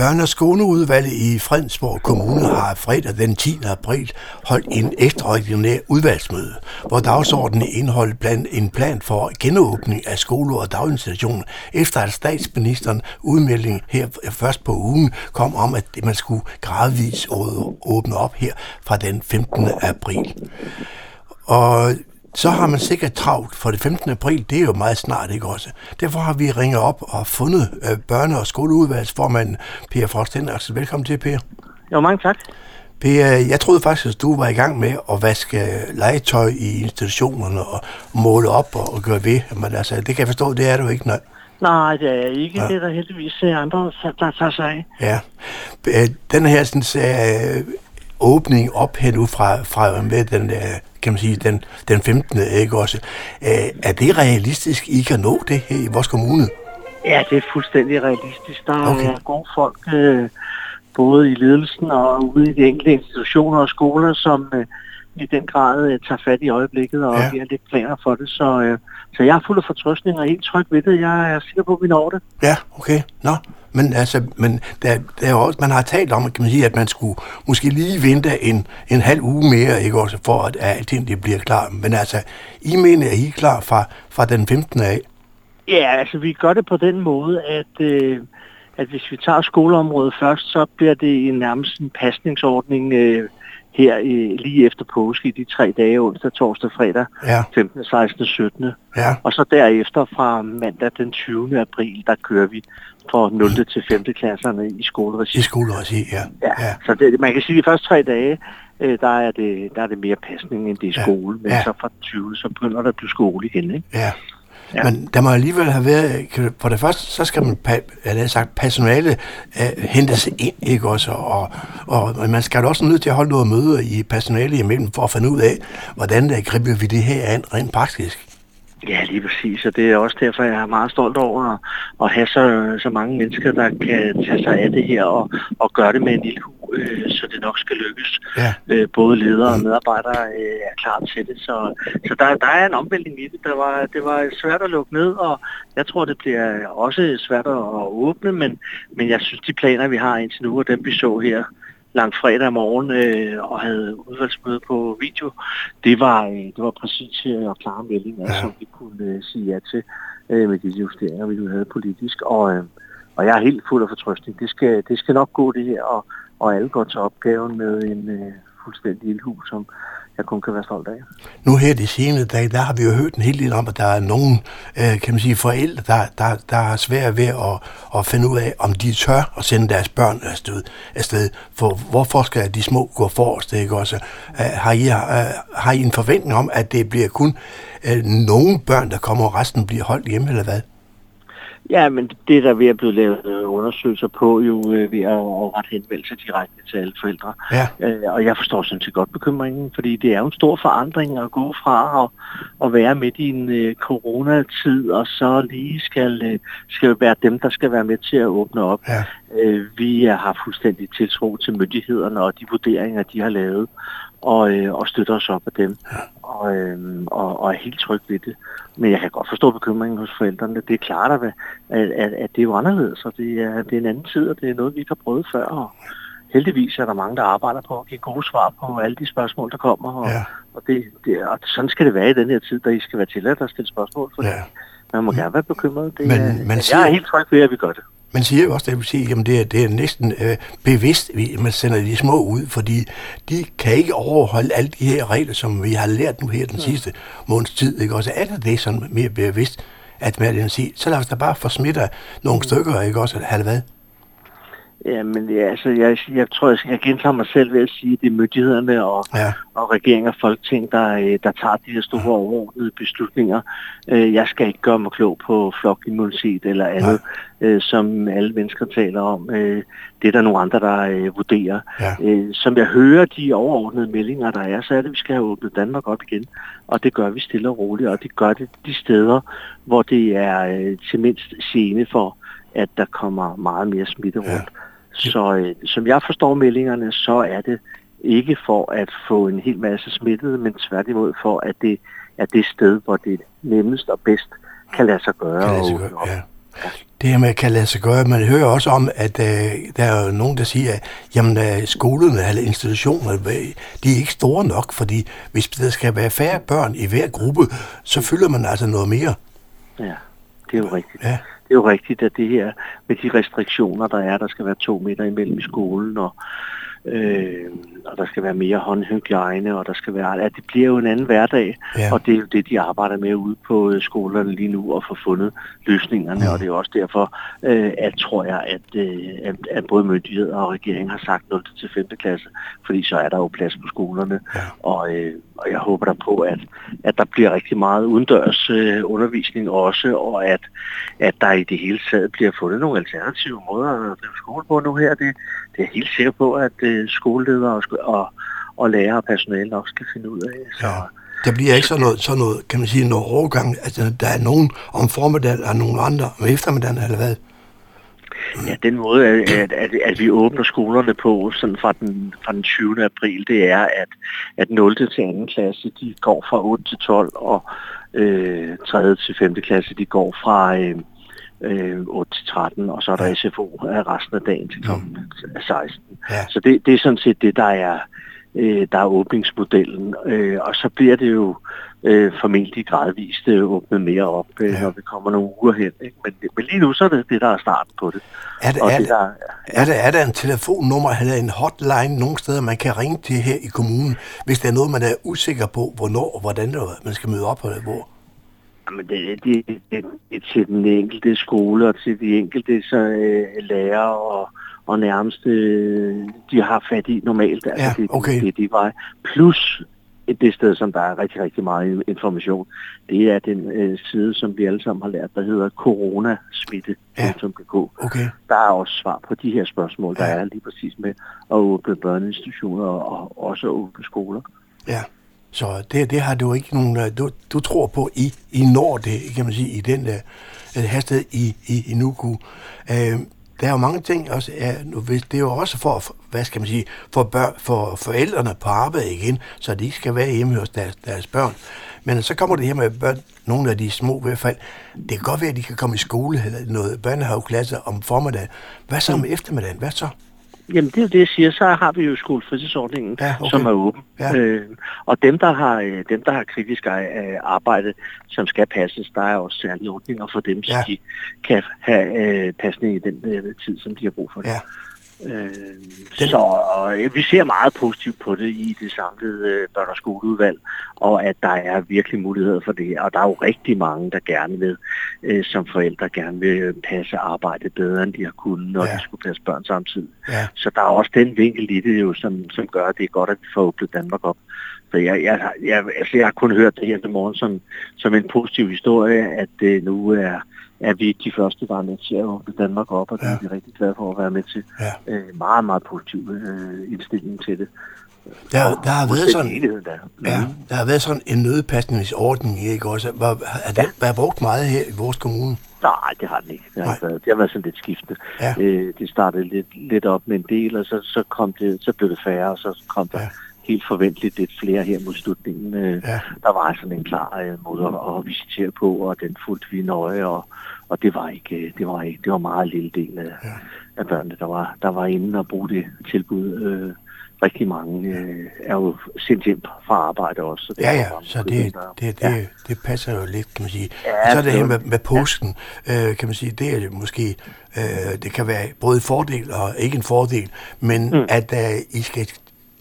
Børne- og skoleudvalget i Fredensborg Kommune har fredag den 10. april holdt en ekstraordinær udvalgsmøde, hvor dagsordenen indeholdt blandt en plan for genåbning af skoler og daginstitutioner, efter at statsministeren udmelding her øh, først på ugen kom om, at man skulle gradvist åbne op her fra den 15. april. Og så har man sikkert travlt, for det 15. april, det er jo meget snart, ikke også? Derfor har vi ringet op og fundet øh, børne- og skoleudvalgsformanden Per Frost Henriksen. Velkommen til, Per. Jo, mange tak. Per, jeg troede faktisk, at du var i gang med at vaske legetøj i institutionerne og måle op og, og gøre ved. Men altså, det kan jeg forstå, det er du ikke, nej. Nej, det er ikke. Ja. Det er der heldigvis øh, andre, der tager sig af. Ja. Øh, den her sådan, åbning op her nu fra, fra med den, kan man sige, den, den 15. ikke også. Er det realistisk, I kan nå det her i vores kommune? Ja, det er fuldstændig realistisk. Der okay. er gode folk, øh, både i ledelsen og ude i de enkelte institutioner og skoler, som øh, i den grad øh, tager fat i øjeblikket og ja. giver lidt planer for det. Så, øh, så jeg er fuld af fortrøstning og helt tryg ved det. Jeg er sikker på, at vi når det. Ja, okay. Nå, men altså, men der, der er også, man har talt om, kan man sige, at man skulle måske lige vente en, en halv uge mere, ikke også, for at alting det bliver klar. Men altså, I mener, at I er klar fra, fra den 15. af? Ja, altså vi gør det på den måde, at, øh, at hvis vi tager skoleområdet først, så bliver det en nærmest en pasningsordning øh, her i, lige efter påske i de tre dage, onsdag, torsdag, fredag, ja. 15., 16., 17. Ja. Og så derefter fra mandag den 20. april, der kører vi for 0. Mm. til 5. klasserne i skoleregi. I skoleregi, ja. ja. ja. Så det, man kan sige, at de første tre dage, øh, der, er det, der er det mere pasning, end det er skole. Ja. Men ja. så fra 20, så begynder der at blive skole igen, ikke? Ja. Ja. Men der må alligevel have været, for det første, så skal man, jeg sagt, personale uh, hentes ind, ikke også? Og, og man skal også nødt til at holde noget møder i personale imellem, for at finde ud af, hvordan der griber vi det her an rent praktisk. Ja, lige præcis, og det er også derfor, jeg er meget stolt over at, have så, så mange mennesker, der kan tage sig af det her og, og gøre det med en lille øh, så det nok skal lykkes. Ja. Øh, både ledere og medarbejdere øh, er klar til det. Så, så der, der er en omvæltning i det. Der var, det var svært at lukke ned, og jeg tror, det bliver også svært at åbne, men, men jeg synes, de planer, vi har indtil nu, og dem vi så her, langt fredag morgen øh, og havde udvalgsmøde på video, det var, øh, det var præcis til at klare meldinger, ja. som vi kunne øh, sige ja til øh, med de justeringer, vi havde politisk. Og, øh, og jeg er helt fuld af fortrøstning. Det skal, det skal nok gå det her, og, og alle går til opgaven med en øh, fuldstændig ildhus, som jeg kun kan være stolt af. Nu her de senere dage, der har vi jo hørt en hel del om, at der er nogle øh, kan man sige, forældre, der, der, der har svært ved at, at finde ud af, om de tør at sende deres børn afsted. afsted. For hvorfor skal de små gå forrest? Ikke? Også, øh, har, I, øh, har I en forventning om, at det bliver kun øh, nogle børn, der kommer, og resten bliver holdt hjemme, eller hvad? Ja, men det der ved at blive lavet øh, undersøgelser på, jo øh, ved at ret henvendelse direkte til alle forældre. Ja. Øh, og jeg forstår sådan set godt bekymringen, fordi det er jo en stor forandring at gå fra at, at være midt i en øh, coronatid, og så lige skal, øh, skal være dem, der skal være med til at åbne op. Ja. Øh, vi har fuldstændig tiltro til myndighederne og de vurderinger, de har lavet og, øh, og støtter os op af dem, og, øh, og, og er helt tryg ved det. Men jeg kan godt forstå bekymringen hos forældrene. Det er klart, at, at, at, at det er jo anderledes, og det er, det er en anden tid, og det er noget, vi ikke har prøvet før. Og heldigvis er der mange, der arbejder på at give gode svar på alle de spørgsmål, der kommer. Og, ja. og, det, det, og sådan skal det være i den her tid, der I skal være tilladt at stille spørgsmål. For ja. Man må gerne være bekymret. Det, men, man siger, jeg er helt tryg ved, at vi gør det. Man siger jo også, at det, sige, at det, er, det er næsten øh, bevidst, at man sender de små ud, fordi de kan ikke overholde alle de her regler, som vi har lært nu her den sidste måneds tid. Ikke? Også er det det sådan mere bevidst, at man siger, så lad os da bare få smittet nogle stykker, ikke også, eller hvad? Ja, men ja, altså, jeg, jeg tror, jeg, jeg gentager mig selv ved at sige, at det er myndighederne og, ja. og regeringer og folketing, der, øh, der tager de her store overordnede beslutninger. Øh, jeg skal ikke gøre mig klog på flokimmunitet eller andet, ja. Øh, som alle mennesker taler om. Det er der nogle andre, der vurderer. Ja. Som jeg hører de overordnede meldinger, der er, så er det, at vi skal have åbnet Danmark op igen. Og det gør vi stille og roligt, og det gør det de steder, hvor det er til mindst gene for, at der kommer meget mere smitte rundt. Ja. Så øh, som jeg forstår meldingerne, så er det ikke for at få en hel masse smittede, men tværtimod for, at det er det sted, hvor det nemmest og bedst kan lade sig gøre. Kan lade sig gøre, ja. ja. det her med kan lade sig gøre. Man hører også om, at øh, der er nogen, der siger, at jamen, øh, skolerne eller institutionerne, de er ikke store nok, fordi hvis der skal være færre børn i hver gruppe, så fylder man altså noget mere. Ja, det er jo rigtigt. Ja. Det er jo rigtigt, at det her med de restriktioner, der er, der skal være to meter imellem skolen, og øh, og der skal være mere håndhygiejne, og der skal være, at det bliver jo en anden hverdag, ja. og det er jo det, de arbejder med ude på øh, skolerne lige nu, og få fundet løsningerne, ja. og det er jo også derfor, øh, at tror jeg, at, øh, at, at både myndigheder og regeringen har sagt 0. til 5. klasse, fordi så er der jo plads på skolerne, ja. og, øh, og jeg håber der på, at, at der bliver rigtig meget udendørs øh, undervisning også, og at, at der i det hele taget bliver fundet nogle alternative måder at drive skole på nu her. Det, det er jeg helt sikker på, at øh, skoleledere og, og, og lærere og personale nok skal finde ud af. Så, ja. Der bliver ikke sådan noget, sådan noget, kan man sige, noget overgang. Altså, der er nogen om formiddagen og nogle andre om eftermiddagen, eller hvad? Ja, den måde, at, at, at vi åbner skolerne på sådan fra, den, fra den 20. april, det er, at, at 0. til 2. klasse, de går fra 8 til 12, og øh, 3. til 5. klasse, de går fra øh, øh, 8 til 13, og så er der SFO resten af dagen til kl. 16. Ja. Så det, det er sådan set det, der er, øh, der er åbningsmodellen, øh, og så bliver det jo øh, formentlig gradvist øh, åbnet mere op, øh, ja. når vi kommer nogle uger hen. Ikke? Men, men lige nu så er det det, der er starten på det. Er, det, er, det, der, er, der, er der en telefonnummer eller en hotline nogle steder, man kan ringe til her i kommunen, hvis der er noget, man er usikker på, hvornår og hvordan man skal møde op, eller hvor? Jamen, det, det, det, det er til den enkelte skole og til de enkelte så, øh, lærer og, og nærmest øh, de har fat i normalt. Altså, ja, okay. det, det, de vej. Plus det sted, som der er rigtig, rigtig meget information, det er den øh, side, som vi alle sammen har lært, der hedder coronasmitte.dk. Ja. Okay. Der er også svar på de her spørgsmål, der ja. er lige præcis med at åbne børneinstitutioner og også åbne skoler. Ja. Så det, det har du ikke nogen... Øh, du, du tror på, I, I når det, kan man sige, i den der uh, hastighed i, i, i Nuku. Uh, der er jo mange ting også. Ja, nu, det er jo også for, hvad skal man sige, for, bør, for forældrene på arbejde igen, så de ikke skal være hjemme hos deres, deres børn. Men så kommer det her med børn, nogle af de små i hvert fald. Det kan godt være, at de kan komme i skole eller noget børnehaveklasse om formiddagen. Hvad så om eftermiddagen? Hvad så? Jamen det er det, jeg siger. Så har vi jo skolefritidsordningen, ja, okay. som er åben. Ja. Øh, og dem, der har, øh, dem, der har kritisk øh, arbejde, som skal passes, der er også særlige ordninger for dem, ja. så de kan have øh, passning i den øh, tid, som de har brug for det. Ja. Øh, så og, vi ser meget positivt på det i det samlede øh, børn- og skoleudvalg, og at der er virkelig muligheder for det. Og der er jo rigtig mange, der gerne vil, øh, som forældre gerne vil øh, passe arbejde bedre, end de har kunnet, når ja. de skulle passe børn samtidig. Ja. Så der er også den vinkel i det jo, som, som gør, at det er godt, at vi får åbnet Danmark op. Så jeg, jeg, jeg, altså jeg har kun hørt det her til morgen som, som en positiv historie, at det nu er er vi de første, der er med til at åbne Danmark op, og det ja. er vi rigtig glade for at være med til. Ja. Øh, meget, meget positiv øh, indstilling til det. Der, der har været sådan, der. Ja, mhm. der har været sådan en nødpasningsordning, ikke også? Var, er det ja. brugt meget her i vores kommune? Nej, det har den ikke. Det har, været, det har været sådan lidt skiftende. Ja. Øh, det startede lidt, lidt op med en del, og så, så, kom det, så blev det færre, og så kom der ja helt forventeligt lidt flere her mod slutningen. Øh, ja. Der var sådan en klar øh, måde at, at visitere på, og den fulgte vi nøje, og, og det var ikke, øh, det var ikke, det var meget lille del af, ja. af børnene, der var, der var inde og bruge det tilbud. Øh, rigtig mange øh, er jo sendt hjem fra arbejde også. Så det ja, ja, så det, det, det, ja. det passer jo lidt, kan man sige. Ja, så er det her med, med påsken, ja. øh, kan man sige, det er måske, øh, det kan være både en fordel og ikke en fordel, men mm. at øh, I skal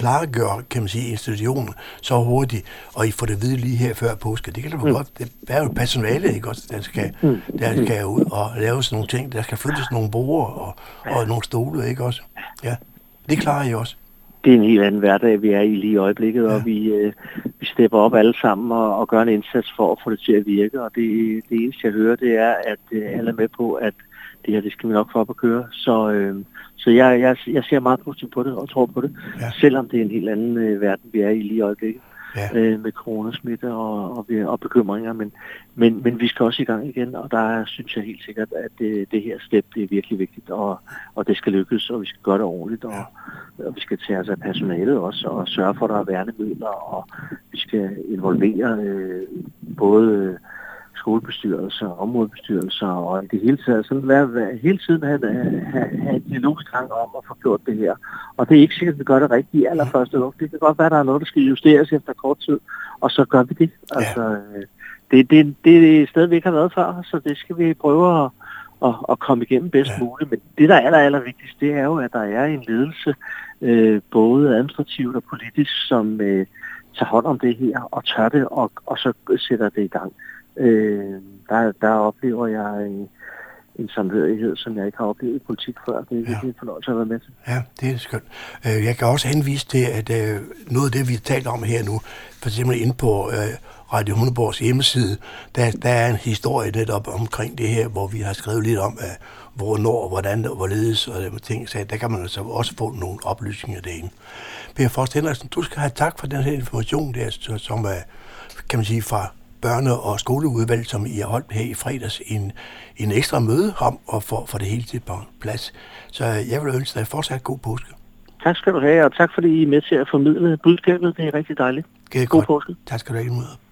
klargør, kan man sige, institutionen så hurtigt, og I får det vide lige her før påske. Det kan da mm. godt, det er jo personale, ikke også, der skal, mm. der skal ud og lave sådan nogle ting, der skal flyttes nogle borer og, og nogle stole, ikke også? Ja, det klarer I også. Det er en helt anden hverdag, vi er i lige i øjeblikket, ja. og vi, øh, vi stepper op alle sammen og, og gør en indsats for at få det til at virke, og det, det eneste, jeg hører, det er, at øh, alle er med på, at det her, det skal vi nok få op at køre. Så, øh, så jeg, jeg, jeg ser meget positivt på det og tror på det, ja. selvom det er en helt anden øh, verden, vi er i lige i øjeblikket. Ja. Øh, med coronasmitte og, og, og bekymringer, men, men, men vi skal også i gang igen, og der synes jeg helt sikkert, at det, det her step det er virkelig vigtigt, og, og det skal lykkes, og vi skal gøre det ordentligt, og, ja. og vi skal tage os af personalet også, og sørge for, at der er værnemidler, og vi skal involvere øh, både skolebestyrelser, områdebestyrelser og i det hele taget sådan være, hele tiden have, have, have en dialogisk gang om at få gjort det her. Og det er ikke sikkert, at vi gør det rigtigt i allerførste luk. Det kan godt være, at der er noget, der skal justeres efter kort tid, og så gør vi det. Ja. Altså, det, det, det er et sted, vi ikke har været før, så det skal vi prøve at, at, at komme igennem bedst ja. muligt. Men det, der er aller, aller vigtigst, det er jo, at der er en ledelse, øh, både administrativt og politisk, som øh, tager hånd om det her og tør det, og, og så sætter det i gang. Øh, der, der oplever jeg en, en samhørighed, som jeg ikke har oplevet i politik før. Det er virkelig ja. en fornøjelse at være med til. Ja, det er skønt. Øh, jeg kan også henvise til, at øh, noget af det, vi taler om her nu, for eksempel inde på øh, Radio Hundeborgs hjemmeside, der, der er en historie netop omkring det her, hvor vi har skrevet lidt om, at hvornår, hvordan, hvorledes og ting. Så der kan man altså også få nogle oplysninger derinde. Per Forst Henriksen, du skal have tak for den her information, der, som er, kan man sige, fra børne- og skoleudvalg, som I har holdt her i fredags, en, en ekstra møde om at få for det hele til på plads. Så jeg vil ønske dig fortsat god påske. Tak skal du have, og tak fordi I er med til at formidle budskabet. Det er rigtig dejligt. God påske. Tak skal du have imod.